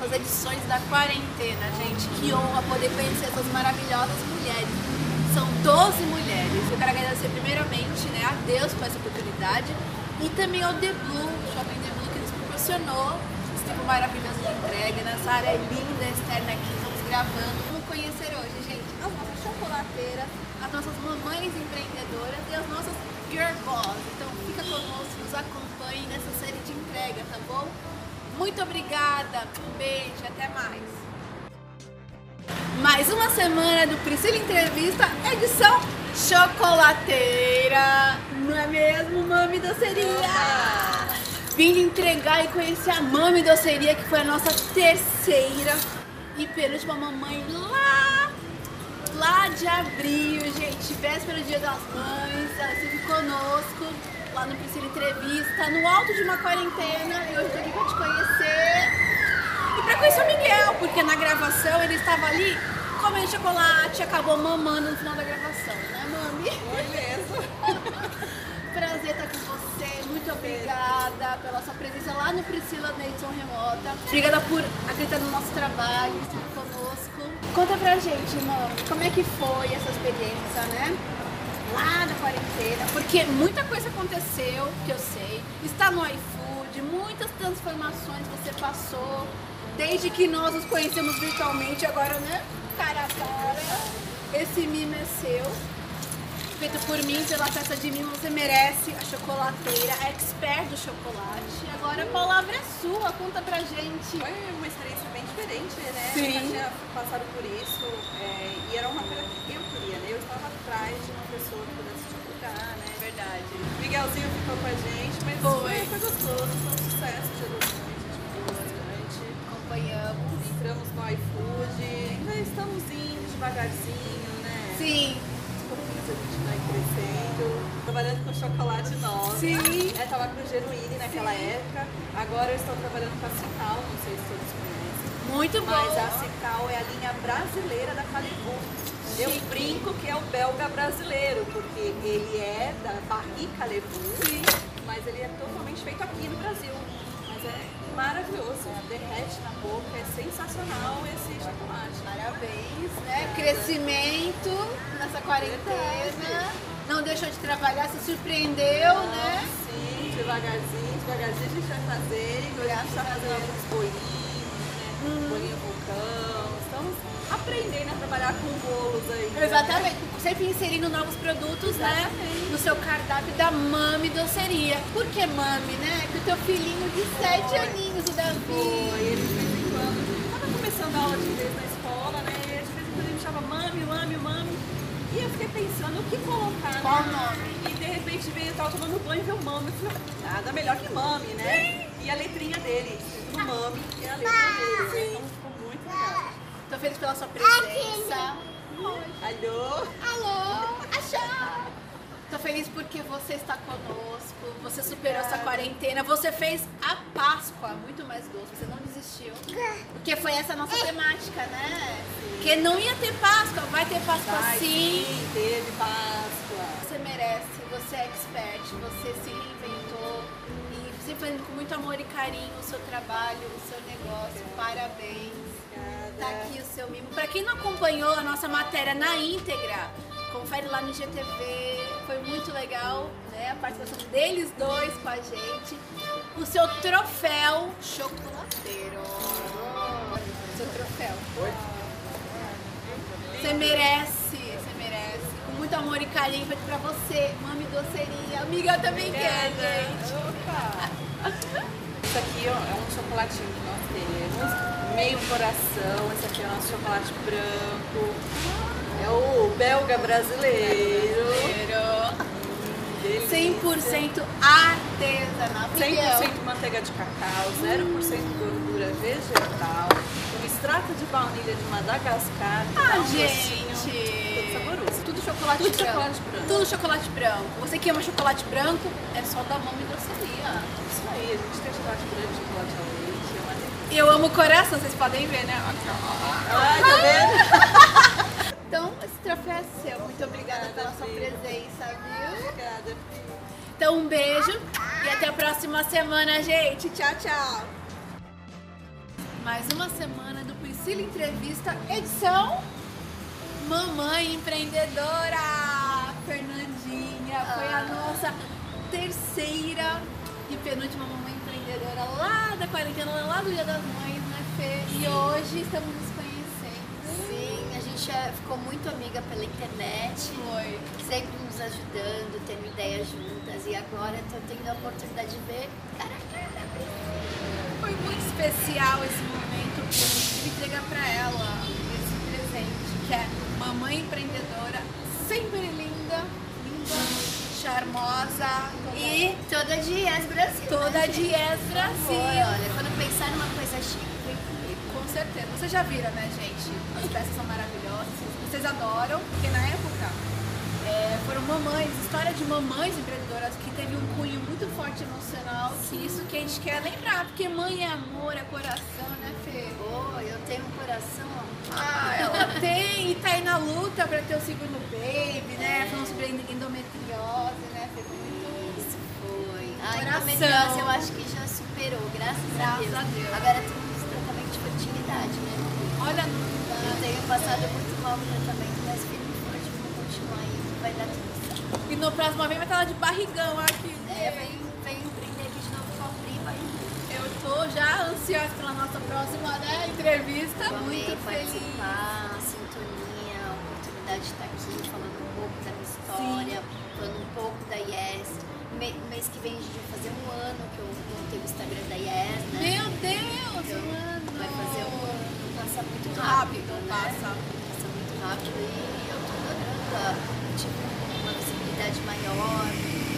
nossas edições da quarentena, gente. Que honra poder conhecer essas maravilhosas mulheres. São 12 mulheres. Eu quero agradecer primeiramente né, a Deus por essa oportunidade e também ao The Blue, o Shopping The Blue, que nos proporcionou esse tempo maravilhoso de entrega nessa área linda externa aqui. Estamos gravando. Vamos conhecer hoje, gente, as nossas chocolateiras, as nossas mamães empreendedoras e as nossas girl boss. Então fica conosco, nos acompanhe nessa série de entrega, tá bom? Muito obrigada, um beijo, até mais. Mais uma semana do Priscila Entrevista, edição chocolateira. Não é mesmo, Mami Doceria? Vim entregar e conhecer a Mami Doceria, que foi a nossa terceira e penúltima mamãe lá, lá de abril, gente. Véspera do Dia das Mães, ela esteve conosco lá no Priscila Entrevista, no alto de uma quarentena. E hoje eu tô aqui pra te conhecer. E pra conhecer o Miguel, porque na gravação ele estava ali comendo chocolate e acabou mamando no final da gravação, né, mami? Foi mesmo. Prazer estar com você, muito obrigada pela sua presença lá no Priscila na edição remota. Obrigada por acreditar no nosso trabalho, estar conosco. Conta pra gente, mano, como é que foi essa experiência, né? Lá na quarentena, porque muita coisa aconteceu, que eu sei. Está no iFood, muitas transformações você passou, desde que nós nos conhecemos virtualmente, agora, né? Cara a cara. Esse mimo é seu feito por mim, pela peça de mim, você merece a chocolateira, a expert do chocolate. Agora a palavra é sua, conta pra gente. Foi uma experiência bem diferente, né? Sim. Eu nunca tinha passado por isso é, e era uma coisa que eu queria, né? Eu estava atrás de uma pessoa que pudesse divulgar, né? Verdade. Miguelzinho ficou com a gente, mas Foi. foi, foi gostoso, foi um sucesso de bastante. Acompanhamos. Entramos no iFood, ainda estamos indo devagarzinho, né? Sim. Pouquinhos a gente vai crescendo, trabalhando com chocolate nova. Sim. Eu tava com o Genuine naquela Sim. época, agora eu estou trabalhando com a Cical, não sei se todos conhecem. Muito bom. Mas a Cical é a linha brasileira da Calibu. Eu brinco que é o belga brasileiro, porque ele é da Paris Calibu, Sim. mas ele é totalmente feito aqui no Brasil. Mas é maravilhoso, derrete na boca, é sensacional esse chocolate. Parabéns, né? Crescimento nessa quarentena. Não deixou de trabalhar, se surpreendeu, né? Sim, devagarzinho, devagarzinho a gente vai fazer. Agora a gente está fazendo alguns bolinhos, né? Hum. Bolinho vulcão. Estamos aprendendo a trabalhar com bolos aí. né? Exatamente, sempre inserindo novos produtos, né? Exatamente. No seu cardápio da Mami Doceria. Por que Mami, né? Que o teu filhinho de sete aninhos, o Davi. Foi, ele de vez em quando. Tava começando a aula de inglês na escola, né? E de vez em quando ele me chamava mami, mami, mami. E eu fiquei pensando o que colocar, Qual né? nome? E de repente veio, eu tava tomando banho e veio mami. Eu falei, nada melhor que mami, né? E a letrinha dele, no mami, e a letra dele, né? Então ficou muito legal. Tô feliz pela sua presença. Alô? Alô, achou? Tô feliz porque você está conosco, você superou essa quarentena, você fez a Páscoa muito mais doce, você não desistiu. Porque foi essa a nossa temática, né? Que não ia ter Páscoa, vai ter Páscoa Vai, sim. sim, teve Páscoa. Você merece, você é expert, você se reinventou e sempre fazendo com muito amor e carinho o seu trabalho, o seu negócio. Parabéns. Tá aqui o seu mimo. Pra quem não acompanhou a nossa matéria na íntegra, confere lá no GTV. Foi muito legal, né? A participação deles dois com a gente. O seu troféu chocolateiro. Seu troféu. Você merece, você merece. Com muito amor e carinho feito pra você, Mami Doceria. Amiga, eu também quero, gente. Opa! Isso aqui ó, é um chocolatinho que nós temos, meio coração. Esse aqui é o nosso chocolate branco. É o belga brasileiro. Delícia. 100% artesanal. Miguel. 100% manteiga de cacau, 0% gordura vegetal, um extrato de baunilha de Madagascar. Ah, um gente. todo saboroso. Tudo chocolate Tudo branco. chocolate branco. Tudo chocolate branco. Você que ama chocolate branco, é só da Mami Doceria. Isso aí, a gente tem chocolate branco, chocolate ao delícia. Eu amo o coração, vocês podem ver, né? Ai, tá vendo? Então, esse troféu é seu. Muito obrigada pela sua presença, viu? Obrigada. Então, um beijo e até a próxima semana, gente. Tchau, tchau. Mais uma semana do Priscila Entrevista, edição Mamãe Empreendedora. Fernandinha foi a nossa terceira e penúltima mamãe empreendedora lá da quarentena, lá do Dia das Mães, né, Fê? E hoje estamos nos conhecendo. Sim, a gente é- ficou muito amiga pela internet, Foi. sempre nos ajudando, tendo ideias juntas e agora tô tendo a oportunidade de ver cara a cara. Foi muito especial esse momento de entregar pra ela esse presente, que é mamãe empreendedora, sempre linda, linda, charmosa E toda de Yes Brasil. toda de Brasil. favor, Olha, quando pensar numa coisa chique. Com certeza. Vocês já viram, né, gente? As peças são maravilhosas. Vocês adoram, porque na época é, foram mamães, história de mamães empreendedoras que teve um cunho muito forte emocional, que isso que a gente quer lembrar, porque mãe é amor, é coração, né, Fê? Oh, tenho um coração. Ah, ela tem e tá aí na luta pra ter o segundo baby, né? Falando sobre endometriose, né? Foi muito Isso foi. A Coração. endometriose eu acho que já superou, graças, Graças a, a Deus. Deus. Agora temos tratamento de fertilidade, né? Olha, Eu tenho passado muito mal no tratamento, mas firme forte, vamos continuar aí, vai dar tudo certo. e no próximo vez vai estar lá de barrigão aqui. É, vem, vem empreender aqui de novo com a prima aí. Já ansiosa pela nossa próxima né, entrevista. Amei Muito feliz. participar, a sintonia, a oportunidade de estar aqui falando um pouco da minha história, falando um pouco da Yes. Me- mês que vem a gente vai fazer um ano que eu montei o Instagram da Yes, né? Meu Deus, Então, mano. vai fazer um ano, passa muito Muito rápido, rápido, né? passa. Passa muito rápido e eu tô adorando. Tive uma visibilidade maior,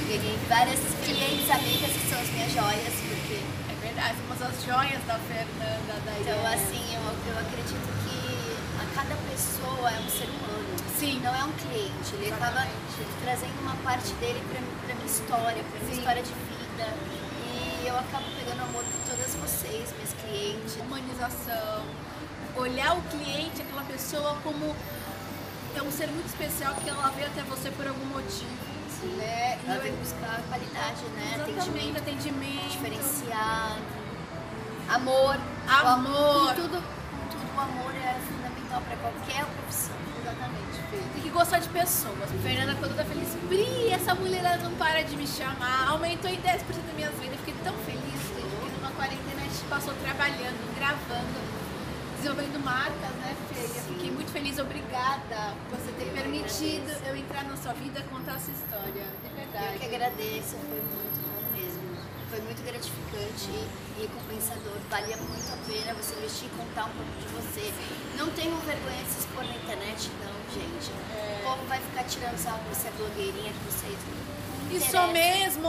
ganhei várias clientes amigas que são as minhas joias, verdade, somos as joias da Fernanda, da Então, Iana. assim, eu, eu acredito que a cada pessoa é um ser humano. Sim. Não é um cliente. Ele acaba Exatamente. trazendo uma parte dele pra, pra minha história, pra minha Sim. história de vida. E eu acabo pegando amor por todas vocês, minhas clientes. humanização, olhar o cliente, aquela pessoa como é um ser muito especial que ela veio até você por algum motivo, né? E Ela buscar qualidade, né? Atendimento atendimento. diferenciado. Amor. Amor. Com tudo, tudo, o amor é fundamental pra qualquer profissão. Exatamente, Fê. Tem que gostar de pessoas. Fernanda, quando tá feliz, Pri, essa mulher não para de me chamar. Aumentou em 10% das minhas vendas. Fiquei tão feliz, porque numa quarentena a gente passou trabalhando, gravando, desenvolvendo marcas, né, Eu fiquei muito feliz, obrigada por você ter Eu permitido agradeço. eu entrar na sua vida e contar essa história. De verdade. Eu que agradeço, foi muito bom mesmo. Foi muito gratificante e recompensador. Valia muito a pena você investir e contar um pouco de você. Não tenham vergonha de se expor na internet, não, gente. É. O povo vai ficar tirando sarro que você é blogueirinha, que você. Isso interessa. mesmo!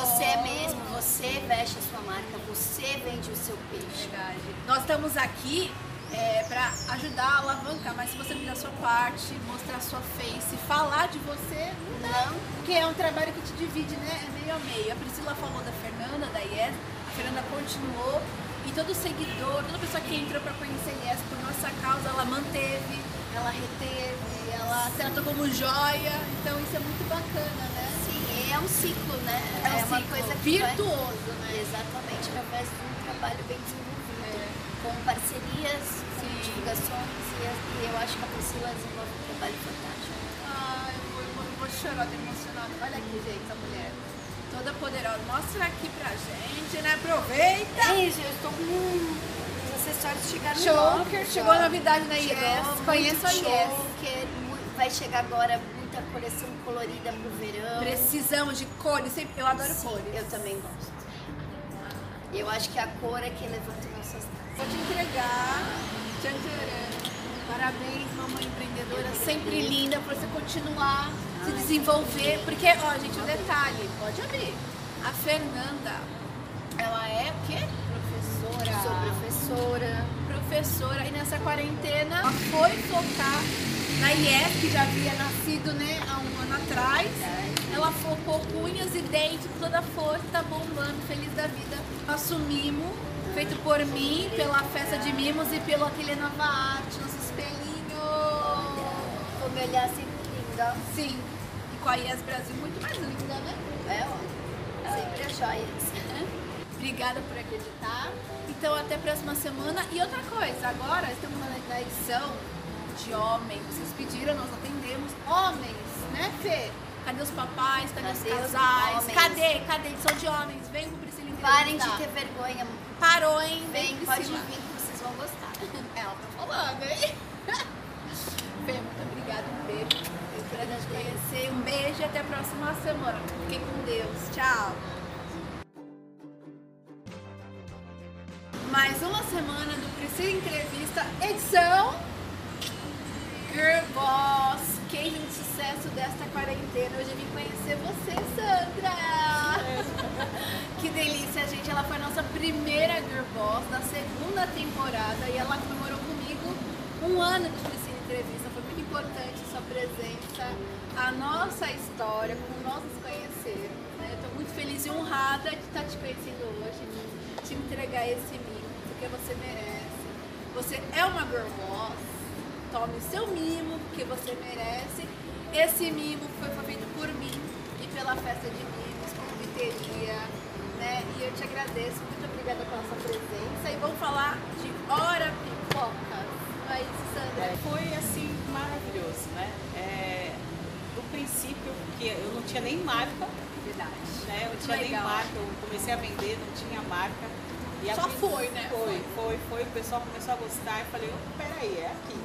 Você é mesmo, você veste a sua marca, você vende o seu peixe. Verdade. Nós estamos aqui é, para ajudar a alavancar, mas se você fizer a sua parte, mostrar a sua face, falar de você, não dá. Não? Porque é um trabalho que te divide, né? É meio a meio. A Priscila falou da Fernanda, da Yes, a Fernanda continuou. E todo seguidor, toda pessoa que entrou para conhecer a Yes por nossa causa, ela manteve, ela reteve, ela tratou como joia. Então isso é muito bacana, né? É um ciclo, né? É um uma ciclo coisa que vai- virtuoso, né? Exatamente, através de um trabalho bem desenvolvido, É. com parcerias, com Sim. divulgações, e, e eu acho que a Priscila desenvolve um trabalho fantástico. Ai, eu vou, eu vou, eu vou chorar, tô emocionada. Olha aqui, gente, essa mulher. Toda poderosa. Mostra aqui pra gente, né? Aproveita. Gente, eu estou com os acessórios chegaram Choker, novos, chegou ó. novidade na Chegou muito Conheço a Yes. choker, Vai chegar agora muita coleção colorida pro verão. Precisamos de cores. sempre- Eu adoro Sim, cores. Eu também gosto. Eu acho que a cor é que levanta nossas Vou te entregar. Tchan. Parabéns, mamãe empreendedora. Sempre linda pra você continuar se desenvolver. Porque, ó, gente, um detalhe. Pode abrir. A Fernanda, ela é o quê? Professora. Sou professora. professora e nessa quarentena ela foi focar na IES, que já havia nascido né, há um ano atrás. Ela focou unhas e dentes, toda a força, tá bombando, feliz da vida. Nosso mimo, feito por mim, pela festa de mimos e pelo Ateliê Nova Arte, nosso espelhinho. Vou me olhar sempre linda. Sim, e com a IES Brasil muito mais linda, né? É, ó. Sempre as joias. Obrigada por acreditar. Então até a próxima semana. E outra coisa, agora estamos na edição de homens. Vocês pediram, nós atendemos. Homens, né, Fê? Cadê os papais? Cadê, Cadê os os casais? homens? Cadê? Cadê? Edição de homens. Vem pro Priscila Parem de entrevistar. ter vergonha. Parou, hein? Vem, Vem, pode vir que vocês vão gostar. Ela tá falando, hein? Fê, muito obrigada. Um beijo. Foi um prazer te conhecer. Um beijo e até a próxima semana. Fiquem com Deus. Tchau. Mais uma semana do Priscila Entrevista, edição Girl Boss, case de sucesso desta quarentena. Hoje eu vim conhecer você, Sandra! que delícia, gente. Ela foi a nossa primeira Girl Boss da segunda temporada e ela comemorou comigo um ano de Priscila Entrevista. Foi muito importante sua presença, a nossa história, como nós nos conhecemos. Né? Estou muito feliz e honrada de estar te conhecendo hoje, de te entregar esse mimo, porque você merece. Você é uma Girl Boss, tome o seu mimo, que você merece. Esse mimo foi feito por mim e pela festa de mimos, confeiteria, né? E eu te agradeço, muito obrigada pela sua presença. E vamos falar de Hora é isso, Sandra? É, foi assim maravilhoso, né? É, do princípio, porque eu não tinha nem marca, Verdade. né? Eu tinha nem legal. marca, eu comecei a vender, não tinha marca. E Só foi, né? Foi, foi, foi. O pessoal começou a gostar e falei, "Oh, peraí, é aqui.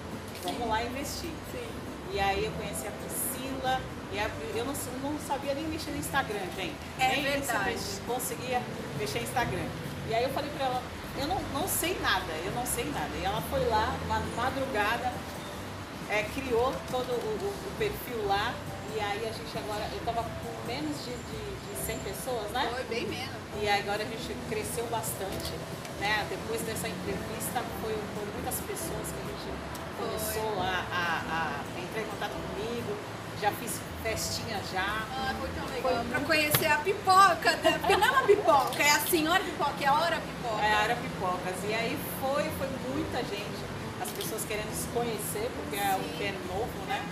Vamos lá investir. Sim. E aí eu conheci a Priscila, e a, eu não, não sabia nem mexer no Instagram, gente. É nem verdade. conseguia mexer no Instagram. E aí eu falei pra ela, eu não, não sei nada, eu não sei nada. E ela foi lá, uma madrugada, é, criou todo o, o- o perfil lá, e aí a gente agora, eu tava com menos de, de, de 100 pessoas, né? Foi bem menos. E agora a gente cresceu bastante, né? Depois dessa entrevista, foi, foram muitas pessoas que a gente começou a, a- a entrar em contato comigo, já fiz festinha já. Ah, foi tão legal. Pra conhecer a pipoca, né? Porque não é uma pipoca, é a senhora pipoca, é a hora pipoca. É, era pipocas. E aí foi, foi muita gente, as pessoas querendo se conhecer, porque é um que é novo, né?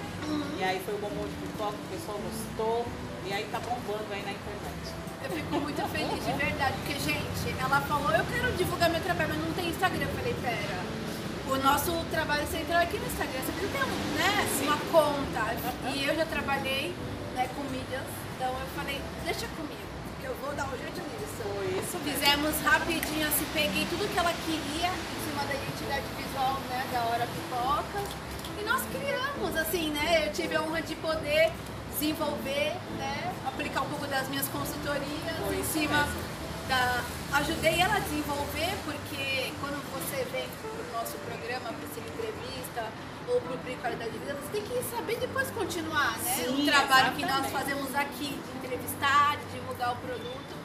E aí foi o bombom de pipoca, o pessoal gostou, e aí tá bombando aí na internet. Eu fico muito feliz, de verdade, porque, gente, ela falou, eu quero divulgar meu trabalho, mas não tem Instagram. Eu falei, pera, o nosso trabalho central é aqui no Instagram, você precisa ter um, né, uma conta. E eu já trabalhei né, com mídias, então eu falei, deixa comigo, que eu vou dar um jeito nisso. Foi isso mesmo. Fizemos rapidinho, assim, peguei tudo que ela queria em cima da identidade visual, né, da Hora Pipoca. E nós criamos, assim, né, eu tive a honra de poder desenvolver, né, aplicar um pouco das minhas consultorias Foi em isso cima mesmo. da... Ajudei ela a desenvolver, porque quando você vem nosso programa, para essa entrevista, ou pro Pri Qualidade de Vida, você tem que saber depois continuar, né? Sim, o trabalho que nós exatamente. fazemos aqui, de entrevistar, de divulgar o produto.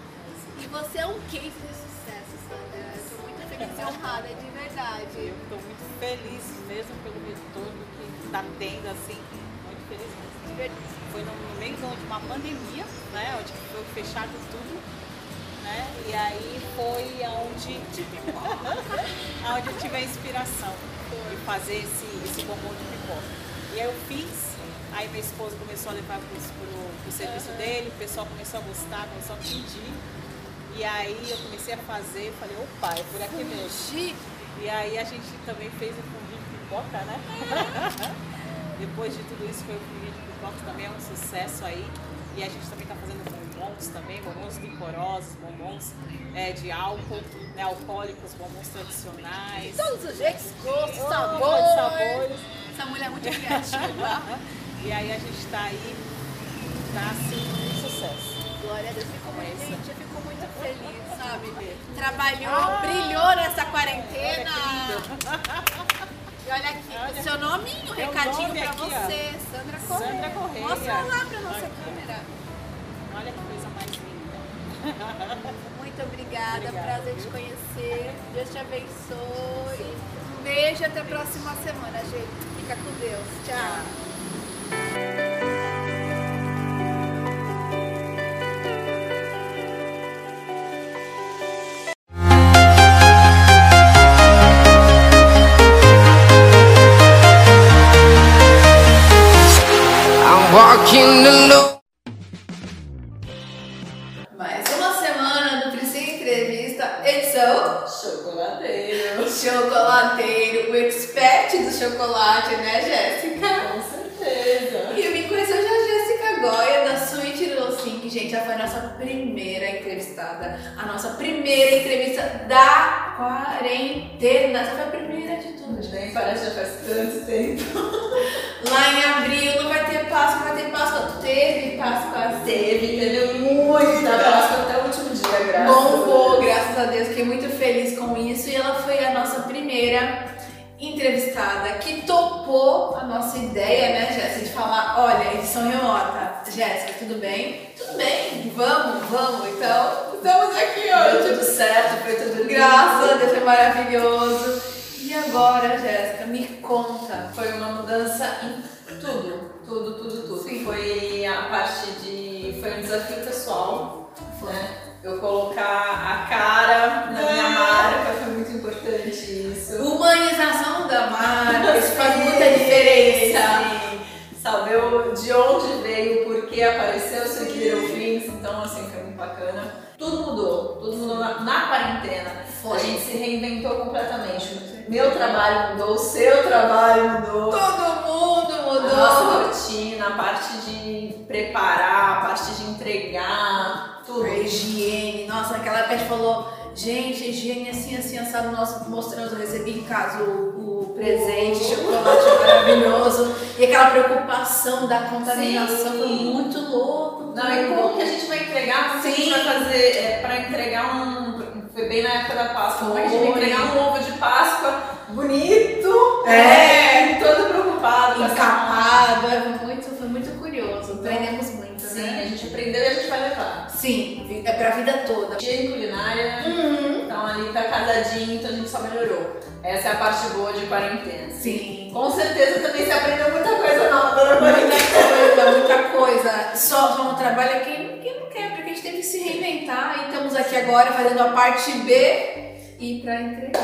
E você é um case de sucesso, Sandra. Eu tô muito feliz e honrada, de verdade. Eu estou muito feliz mesmo pelo retorno que está tendo, assim, muito feliz mesmo. Foi no no meio de uma pandemia, né? Onde foi fechado tudo. Né? E aí foi aonde, aonde eu tive a inspiração de fazer esse, esse bombom de pipoca. E aí eu fiz, aí meu esposo começou a levar para o serviço dele, o pessoal começou a gostar, começou a pedir. E aí eu comecei a fazer, falei, opa, é por aqui mesmo. Chique. E aí a gente também fez o fundi de pipoca, né? Depois de tudo isso foi o fundi de pipoca, também é um sucesso aí. E a gente também está fazendo bombons também, bombons licorosos, bombons é, de álcool, né, alcoólicos, bombons tradicionais. Todos os jeitos, gostos, sabores. sabores. Essa mulher é muito criativa. E aí a gente está aí, tá assim, um sucesso. Glória a Deus, fico muito, Isso. gente, eu fico muito feliz, sabe? Trabalhou, brilhou nessa quarentena. Olha. E olha aqui, Olha. o seu nominho, um Meu recadinho nome pra aqui, você, Sandra Correia. Sandra Correia. Mostra lá pra nossa Olha. câmera. Olha que coisa. Muito obrigada, Obrigada, prazer te viu? conhecer. Deus te abençoe. Um beijo e até a próxima semana, gente. Fica com Deus. Tchau. Walking alone. Quarentena. Essa foi a primeira de tudo, gente. Nem parece já faz tanto tempo. Lá em abril não vai ter Páscoa, vai ter Páscoa. Teve Páscoa. Teve, teve muita Páscoa até o último dia, graças a Bombou, Deus. graças a Deus, fiquei muito feliz com isso. E ela foi a nossa primeira entrevistada que topou a nossa ideia, né, Jéssica, de falar, olha, edição remota. Jéssica, tudo bem? Tudo bem, vamos, vamos. Então, estamos aqui Deu hoje. tudo certo, foi tudo lindo. Graças a Deus, foi maravilhoso. E agora, Jéssica, me conta. Foi uma mudança em tudo, tudo, tudo, tudo. Sim. Foi a parte de. Foi um desafio pessoal, né? Eu colocar a cara na minha É. marca, foi muito importante isso. Humanização da marca, isso faz muita diferença. Sim. Saber de onde veio, por que apareceu Sweet Little Things, então assim, foi muito bacana. Tudo mudou, tudo mudou na, na quarentena. Foi. A gente se reinventou completamente. Meu trabalho mudou, o seu trabalho mudou. Todo mundo A mudou. nossa rotina, a parte de preparar, a parte de entregar, tudo. A higiene, nossa, naquela época a gente falou, gente, a higiene assim, assim, assado, nós mostramos, eu recebi em casa o, o presente, chocolate maravilhoso, e aquela preocupação da contaminação Sim. foi muito louco. Não, e como que a gente vai entregar? Como que a gente Sim. vai fazer é, para entregar um. Foi bem na época da Páscoa. Como é a gente vai entregar um ovo de Páscoa bonito? É. Todo preocupado. Encapado, é, foi muito, foi muito curioso, aprendemos muito, Sim, né? a gente aprendeu e a gente vai. Sim, é pra vida toda. Higiene culinária, Uhum. então ali tá casadinho, então a gente só melhorou. Essa é a parte boa de quarentena. Sim. Com certeza também se aprendeu muita coisa nova na quarentena. Muita coisa, muita coisa. Só, só não trabalha quem, quem não quer, porque a gente teve que se reinventar e estamos aqui agora fazendo a parte B e pra entregar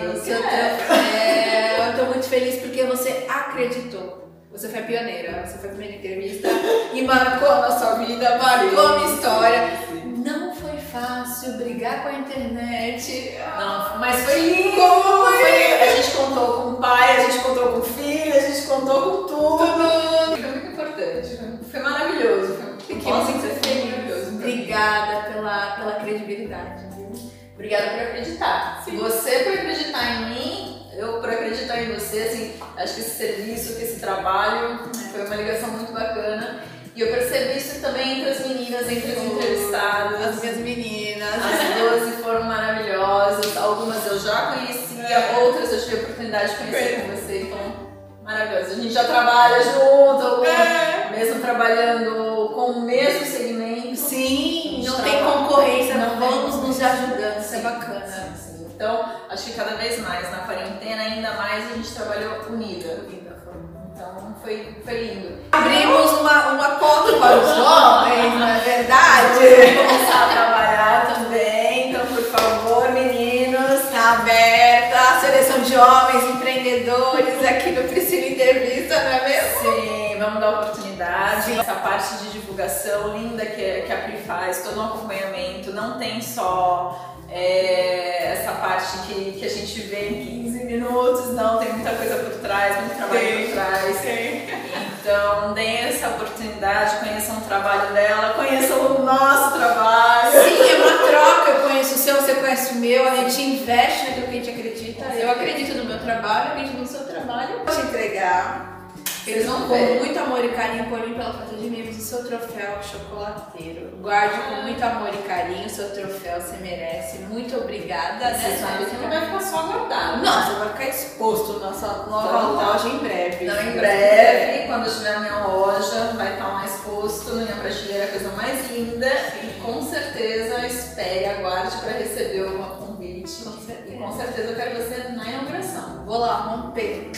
Eu. Eu tô muito feliz porque você acreditou. Você foi a pioneira, você foi a primeira entrevista e marcou a nossa vida, marcou a minha história. Não foi fácil brigar com a internet. Não, mas foi lindo! Foi? A gente contou com o pai, a gente contou com o filho, a gente contou com tudo. Tudo. Foi muito importante, foi, maravilhoso. Foi, Fiquei Nossa, muito foi feliz. maravilhoso. Obrigada pela, pela credibilidade? Obrigada por acreditar. Você por acreditar em mim, eu por acreditar em você, assim, acho que esse serviço, que esse trabalho foi uma ligação muito bacana. E eu percebi isso também entre as meninas, entre as entrevistadas. As minhas meninas. As 12 foram maravilhosas, algumas eu já conhecia, outras eu tive a oportunidade de conhecer com você, então maravilhoso. A gente já trabalha junto, É. mesmo trabalhando com o mesmo segmento. Sim, não tem concorrência, não, vamos nos ajudando, isso é bacana. sim, sim. Então, acho que cada vez mais, na quarentena, ainda mais a gente trabalhou unida. Então, foi, foi lindo. Abrimos uma, uma cota para os homens, não é verdade? Começar a trabalhar também, então, por favor, meninos, Está aberta a seleção de homens empreendedores aqui no Priscila Entrevista, não é mesmo? Sim, vamos dar oportunidade. Essa parte de divulgação linda que, que a Pri faz, todo um acompanhamento, não tem só é, essa parte que, que a gente vê em 15 minutos, não, tem muita coisa por trás, muito trabalho por trás. Então, deem essa oportunidade, conheçam o trabalho dela, conheçam o nosso trabalho. Sim, é uma troca. Eu conheço o seu, você conhece o meu, a gente investe naquilo que a gente acredita. Eu acredito no meu trabalho, acredito no seu trabalho. Vou te entregar. Vocês vão com muito amor e carinho por mim pela falta de mimos o seu troféu chocolateiro. Guarde com muito amor e carinho o seu troféu, você merece. Muito obrigada, né? Você sabe que não vai ficar só guardado. Nossa, vai ficar exposto na nossa nova Então, loja em breve. Então, em breve, quando eu estiver na minha loja, vai estar lá exposto na minha prateleira, a coisa mais linda. E com certeza, espere, aguarde para receber o meu convite. Com certeza. E com certeza eu quero você na inauguração. Vou lá romper.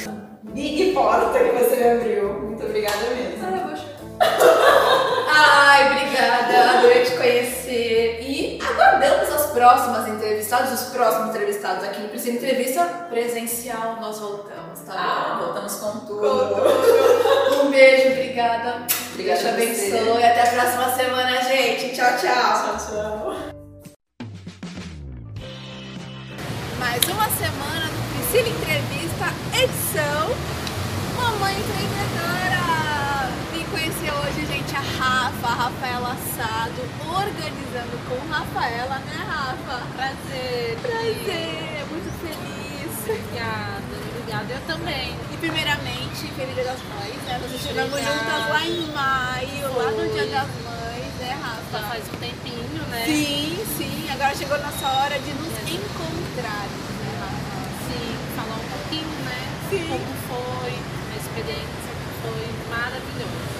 Big porta que você me abriu. Muito obrigada mesmo. Ai, eu vou chorar. Ai, obrigada. Adorei te conhecer. E aguardamos as próximas entrevistadas, os próximos entrevistados aqui no Priscila Entrevista presencial. Nós voltamos, tá Ah, bom? voltamos com tudo. Um beijo, obrigada. Obrigada Deus te abençoe. Até a próxima semana, gente. Tchau, tchau. Tchau, tchau. mais uma semana Priscila Entrevista, edição Mamãe Empreendedora. Vim conhecer hoje, gente, a Rafa, a Rafaela Assado, organizando com Rafaela, né, Rafa? Prazer. Prazer, muito feliz. Obrigada, obrigada. Eu também. E primeiramente, Feliz Dia das Mães, né? Nós estivemos juntas lá em maio, lá no Dia Foi. das Mães, né, Rafa? Já faz um tempinho, né? Sim, sim. Agora chegou nossa hora de nos encontrar. Falar um pouquinho, né? Sim. Como foi, a experiência foi maravilhosa.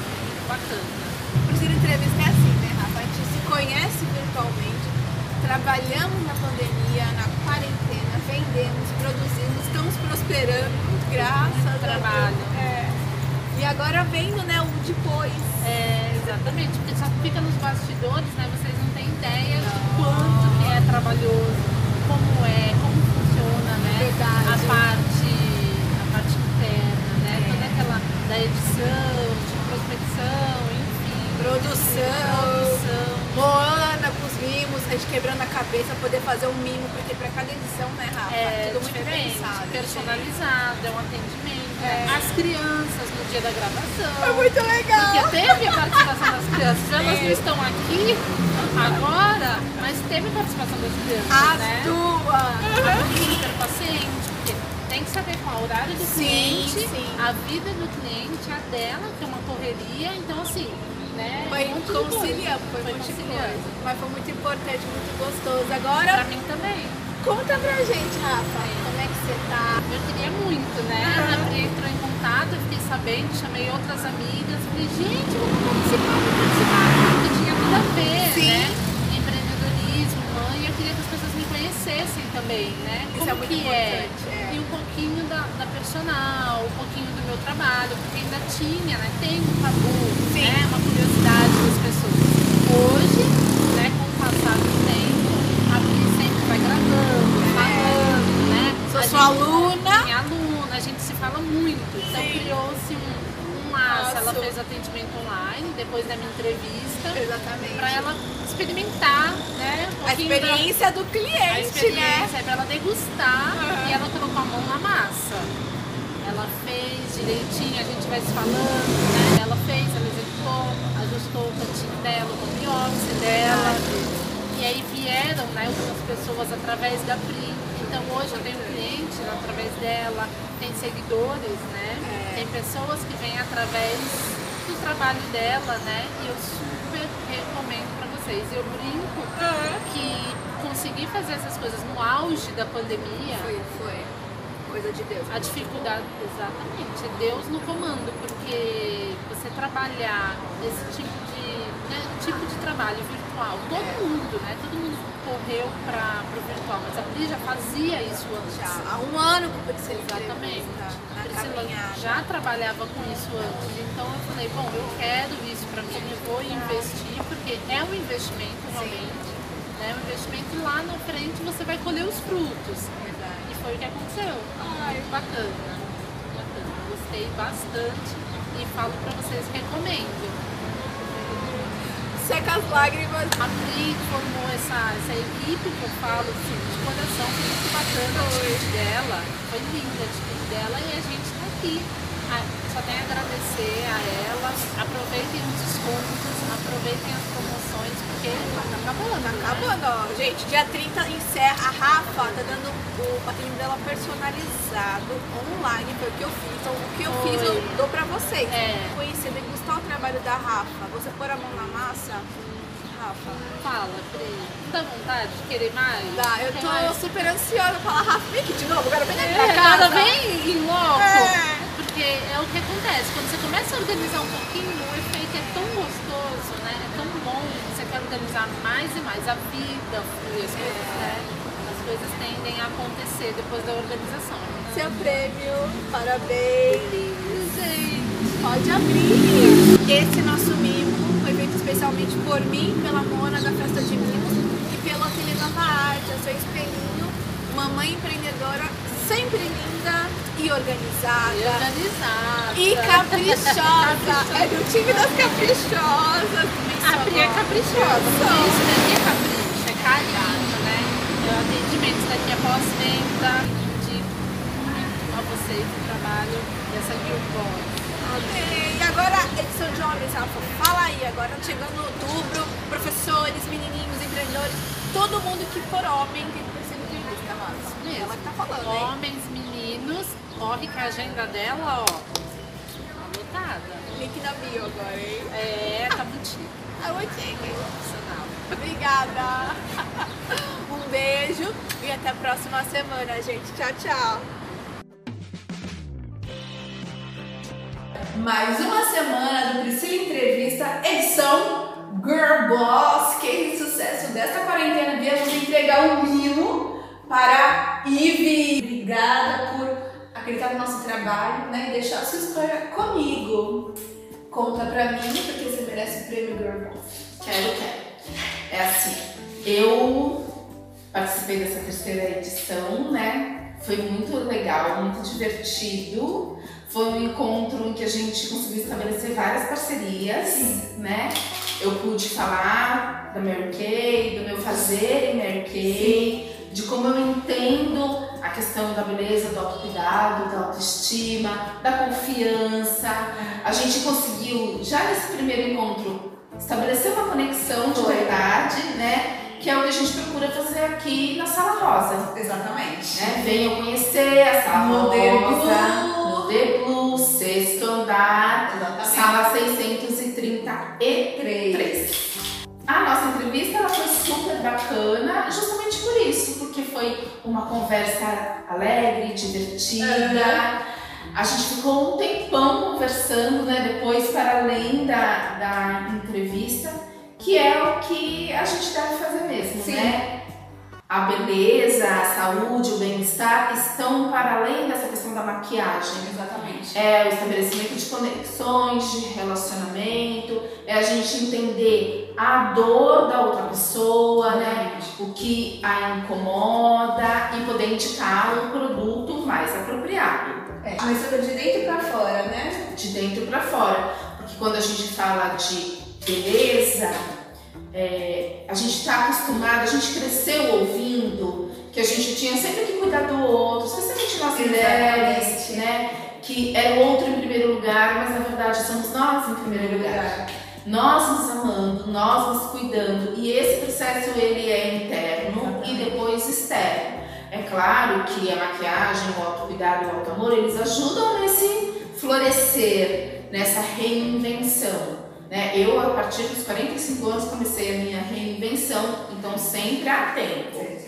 Bacana. Priscila Entrevista é assim, né, Rafa? A gente se conhece virtualmente, trabalhamos na pandemia, na quarentena, vendemos, produzimos, estamos prosperando, graças a Deus. trabalho. É. E agora vendo, né, o depois. É, exatamente, porque só fica nos bastidores, né? Vocês não têm ideia de quanto que é trabalhoso, como é, como. A parte, a parte interna, né? Toda aquela da edição, de prospecção, enfim. Produção. Produção. Com os mimos, a gente quebrando a cabeça, poder fazer um mimo, porque pra cada edição, né, Rafa? É Tudo muito pensado. personalizado, é um atendimento. É. As crianças no dia da gravação. Foi muito legal. Porque teve a participação das crianças. Elas Sim. não estão aqui agora, mas teve a participação das crianças, A né? tua. A clínica, o paciente, porque tem que saber qual o horário do Sim, cliente, sim. a vida do cliente, a dela, que é uma correria. Então, assim, né? Foi um conciliando, foi, Foi muito conciliando. Mas foi muito importante, muito gostoso. Pra Agora, mim também. conta pra gente, Rafa, como é que você tá? Eu queria muito, né? Aham. A Pri entrou em contato, eu fiquei sabendo, chamei outras amigas, falei, gente, vamos participar, vamos participar, porque tinha tudo a ver, Sim. né? Empreendedorismo, mãe, eu queria que as pessoas me conhecessem também, né? Isso Como é muito que é? importante, é. E um pouquinho da, da personal, um pouquinho do meu trabalho, porque ainda tinha, né? Tem um tabu, Sim. né? Uma curiosidade das pessoas. Hoje, né, com o passar do tempo, a Pri sempre vai gravando, falando, né? É. Sou A sua gente- aluna. minha aluna, a gente se fala muito. Então criou-se um, laço. Ela fez atendimento online depois da minha entrevista. Exatamente. Pra ela experimentar, né? um A da- experiência do a cliente, experiência, né? é pra ela degustar e ela colocou a mão na massa. Ela fez direitinho, a gente vai se falando, né? Ela fez, ela executou, ajustou o cantinho dela, o home office dela. E aí vieram né, outras pessoas através da Pri. Então hoje eu tenho cliente através dela, tem seguidores, né? É. Tem pessoas que vêm através do trabalho dela, né? E eu super recomendo pra vocês. Eu brinco que conseguir fazer essas coisas no auge da pandemia, Foi, foi. Coisa de Deus. a dificuldade, exatamente, é Deus no comando, porque você trabalhar esse tipo de, né, tipo de trabalho virtual, todo mundo, né? Todo mundo correu para o virtual, mas a Pri já fazia isso antes. Já há um ano que eu Priscila Exatamente. Na Priscila caminhada. já trabalhava com isso antes, então eu falei, bom, eu quero isso para mim, eu vou investir, porque é um investimento realmente, né? Um investimento lá na frente você vai colher os frutos. Verdade. E foi o que aconteceu. Ai, bacana. Bacana. Gostei bastante e falo pra vocês, recomendo. Seca as lágrimas. A Pri formou essa, essa equipe que eu falo assim, de coração, foi muito bacana a atitude dela, foi linda a atitude dela e a gente tá aqui. Ah, Só tenho a agradecer a ela, aproveitem os descontos, aproveitem as porque tá acabando. Acabando, ó. Gente, dia 30 encerra. A Rafa tá dando o atendimento dela personalizado online. Foi o que eu fiz. Então, o que eu fiz, eu dou pra vocês. É. Conhecer, degustar o trabalho da Rafa. Você pôr a mão na massa, Rafa. Fala, Pri. Dá vontade de querer mais? Dá, eu Quer tô mais? super ansiosa pra falar, Rafa, vem aqui de novo, agora vem aqui É, pra casa. nada vem em loco. É. Porque é o que acontece. Quando você começa a organizar um pouquinho, o efeito é tão gostoso, né? É tão bom. Quer organizar mais e mais. A vida as coisas, né? As coisas tendem a acontecer depois da organização. Seu prêmio, parabéns. Gente, pode abrir. Esse nosso mimo foi feito especialmente por mim, pela Mona da Festa de Mimos e pelo Ateliê Nova Arte, o seu espelhinho, mamãe empreendedora, sempre linda e organizada. E organizada. E caprichosa. é do time das caprichosas. A Pri é caprichosa, isso que é capricho, é carinho, né? Eu atendimentos daqui a pós-venda. Indico a vocês o trabalho dessa Girl Boss. E agora, edição de homens, Rafa, fala aí, agora chegando outubro, professores, menininhos, empreendedores, todo mundo que for homem que Mesmo. Ela que tá falando, hein? Homens, meninos, corre que a agenda dela, ó, tá lotada. Link na bio agora, hein? É, tá muito chique. Ah, muito chique. Profissional. Obrigada. Um beijo e até a próxima semana, gente. Tchau, tchau. Mais uma semana do Priscila Entrevista, edição Girl Boss. Que sucesso desta quarentena. Viemos entregar um mimo para Ive. Obrigada por acreditar no nosso trabalho né, e deixar a sua história comigo. Conta pra mim, porque você merece o prêmio Girl Boss. Quero, quero. É assim, eu participei dessa terceira edição, né? Foi muito legal, muito divertido. Foi um encontro em que a gente conseguiu estabelecer várias parcerias, né? Eu pude falar da Mary Kay, do meu fazer em Mary Kay, de como eu entendo a questão da beleza, do autocuidado, da autoestima, da confiança. A gente conseguiu, já nesse primeiro encontro, estabelecer uma conexão de verdade, né? Que é o que a gente procura fazer aqui na Sala Rosa. Exatamente. Né? Venham conhecer a Sala Modelo Rosa. Modelo Blue, sexto andar, Exatamente. sala 633. A nossa entrevista ela foi super bacana, justamente por isso, porque foi uma conversa alegre, divertida. A gente ficou um tempão conversando, né? Depois, para além da, da entrevista, que é o que a gente deve fazer mesmo, Sim. né? A beleza, a saúde, o bem-estar estão para além dessa questão da maquiagem. Exatamente. É o estabelecimento de conexões, de relacionamento, é a gente entender a dor da outra pessoa, né? O que a incomoda e poder indicar um produto mais apropriado, É, mas de dentro pra fora, né? de dentro para fora. Porque quando a gente fala de beleza, é, a gente está acostumado, a gente cresceu ouvindo que a gente tinha sempre que cuidar do outro, especialmente nós mulheres, né? Que é o outro em primeiro lugar, mas na verdade somos nós em primeiro lugar. Nós nos amando, nós nos cuidando e esse processo ele é interno e depois externo. É claro que a maquiagem, o autocuidado e o auto-amor, eles ajudam nesse florescer, nessa reinvenção. Né? Eu, a partir dos 45 anos, comecei a minha reinvenção, então sempre há tempo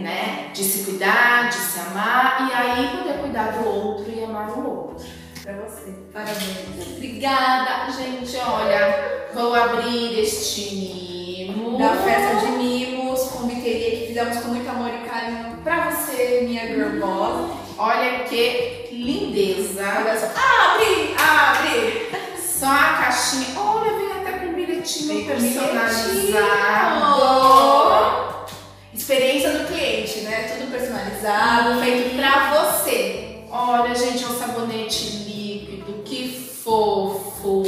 né? De se cuidar, de se amar e aí poder cuidar do outro e amar o outro. Pra você. Parabéns. Obrigada, gente. Olha, vou abrir este mimo. Da festa de mimos, conviteria que fizemos com muito amor e carinho pra você, minha girl boss. Olha que lindeza. Olha só. Abre! Abre! Só a caixinha. Olha, vem até com um bilhetinho personalizado. Experiência do cliente, né? Tudo personalizado, feito pra você. Olha, gente, é um sabonete líquido, que fofo.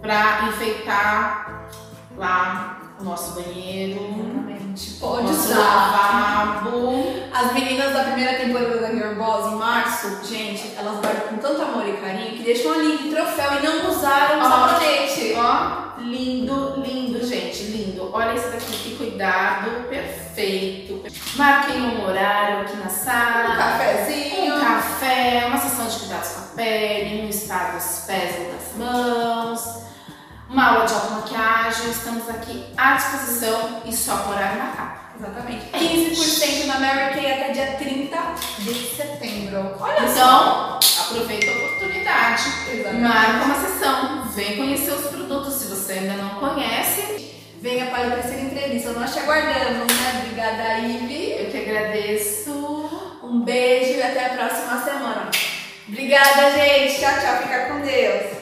Pra enfeitar lá o nosso banheiro. Exatamente. Pode usar. As meninas da primeira temporada da Girl Boss, em março, gente, elas guardam com tanto amor e carinho que deixam ali de troféu e não usaram o sabonete. Ó, lindo, lindo, gente, lindo. Olha esse daqui, que cuidado, perfeito. Marquei um horário aqui na Um sala. cafezinho. Um café, uma sessão de cuidados com a pele, um spa dos pés e das mãos, uma aula de automaquiagem. Estamos aqui à disposição e só por horário marcado. Exatamente. 15% na Mary Kay até dia 30 de setembro. Olha só. Então, aproveita a oportunidade. Exatamente. Marca uma sessão, vem conhecer os produtos se você ainda não conhece. Venha para a terceira entrevista. Nós te aguardamos, né? Obrigada, Ivy. Eu que agradeço. Um beijo e até a próxima semana. Obrigada, gente. Tchau, tchau. Fica com Deus.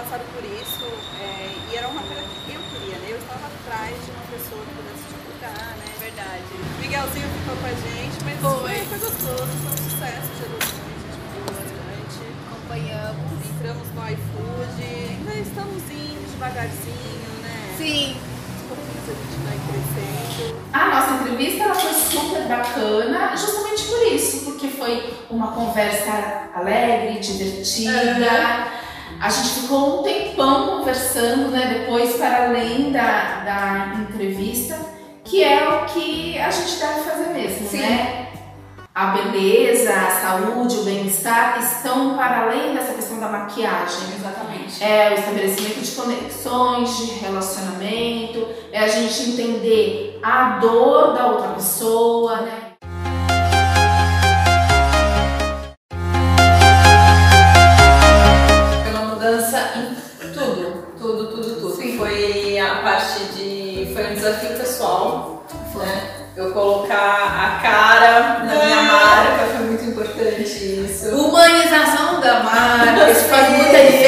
Passado por isso. é, e era uma coisa que eu queria, né? Eu estava atrás de uma pessoa que pudesse divulgar, né? Verdade. Miguelzinho ficou com a gente, mas foi, foi gostoso, foi um sucesso de a gente ficou bastante. Acompanhamos. Entramos no iFood, ainda estamos indo devagarzinho, né? Sim. Pouquinhos a gente vai crescendo. A nossa entrevista ela foi super bacana, justamente por isso, porque foi uma conversa alegre, divertida. A gente ficou um tempão conversando, né? Depois, para além da, da entrevista, que é o que a gente deve fazer mesmo, Sim. né? A beleza, a saúde, o bem-estar estão para além dessa questão da maquiagem. Exatamente. É o estabelecimento de conexões, de relacionamento, é a gente entender a dor da outra pessoa, né?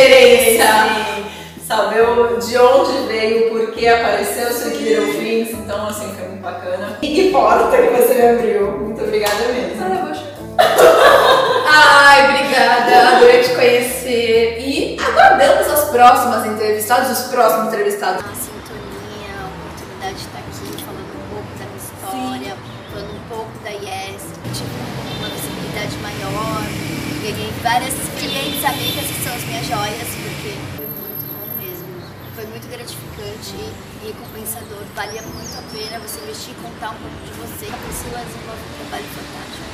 Sim. Saber o- de onde veio, por que apareceu, se que virou fins, então assim, foi muito bacana. E que porta que você me abriu. Muito obrigada mesmo. Ai, obrigada, adorei te conhecer. E aguardamos as próximas entrevistadas, os próximos entrevistados. Ganhei várias clientes amigas que são as minhas joias, porque foi muito bom mesmo. Foi muito gratificante e, e compensador. Valia muito a pena você investir e contar um pouco de você. A Priscila desenvolve um trabalho fantástico.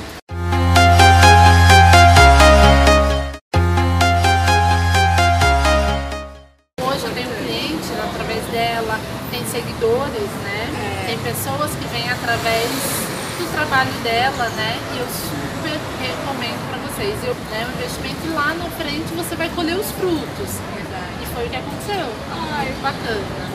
Hoje eu tenho cliente através dela, tem seguidores, né? Tem pessoas que vêm através do trabalho dela, né? E Eu, né, o investimento e lá na frente você vai colher os frutos. E foi o que aconteceu. Ai, bacana.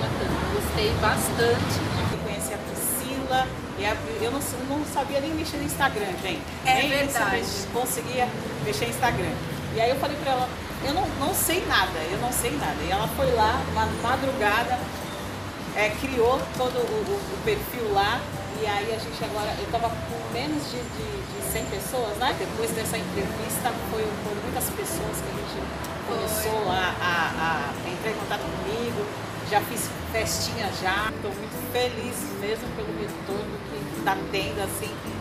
Bacana. Gostei bastante. Eu conheci a Priscila e a- eu não, não sabia nem mexer no Instagram, gente. É nem verdade. isso conseguia mexer no Instagram. E aí eu falei pra ela, eu não, não sei nada, eu não sei nada. E ela foi lá, uma madrugada, é, criou todo o, o- o perfil lá. E aí a gente agora, eu tava com menos de, de, de 100 pessoas, né? Depois dessa entrevista foi muitas pessoas que a gente começou a, a, a entrar em contato comigo. Já fiz festinha já. Estou muito feliz mesmo pelo retorno que está tendo, assim.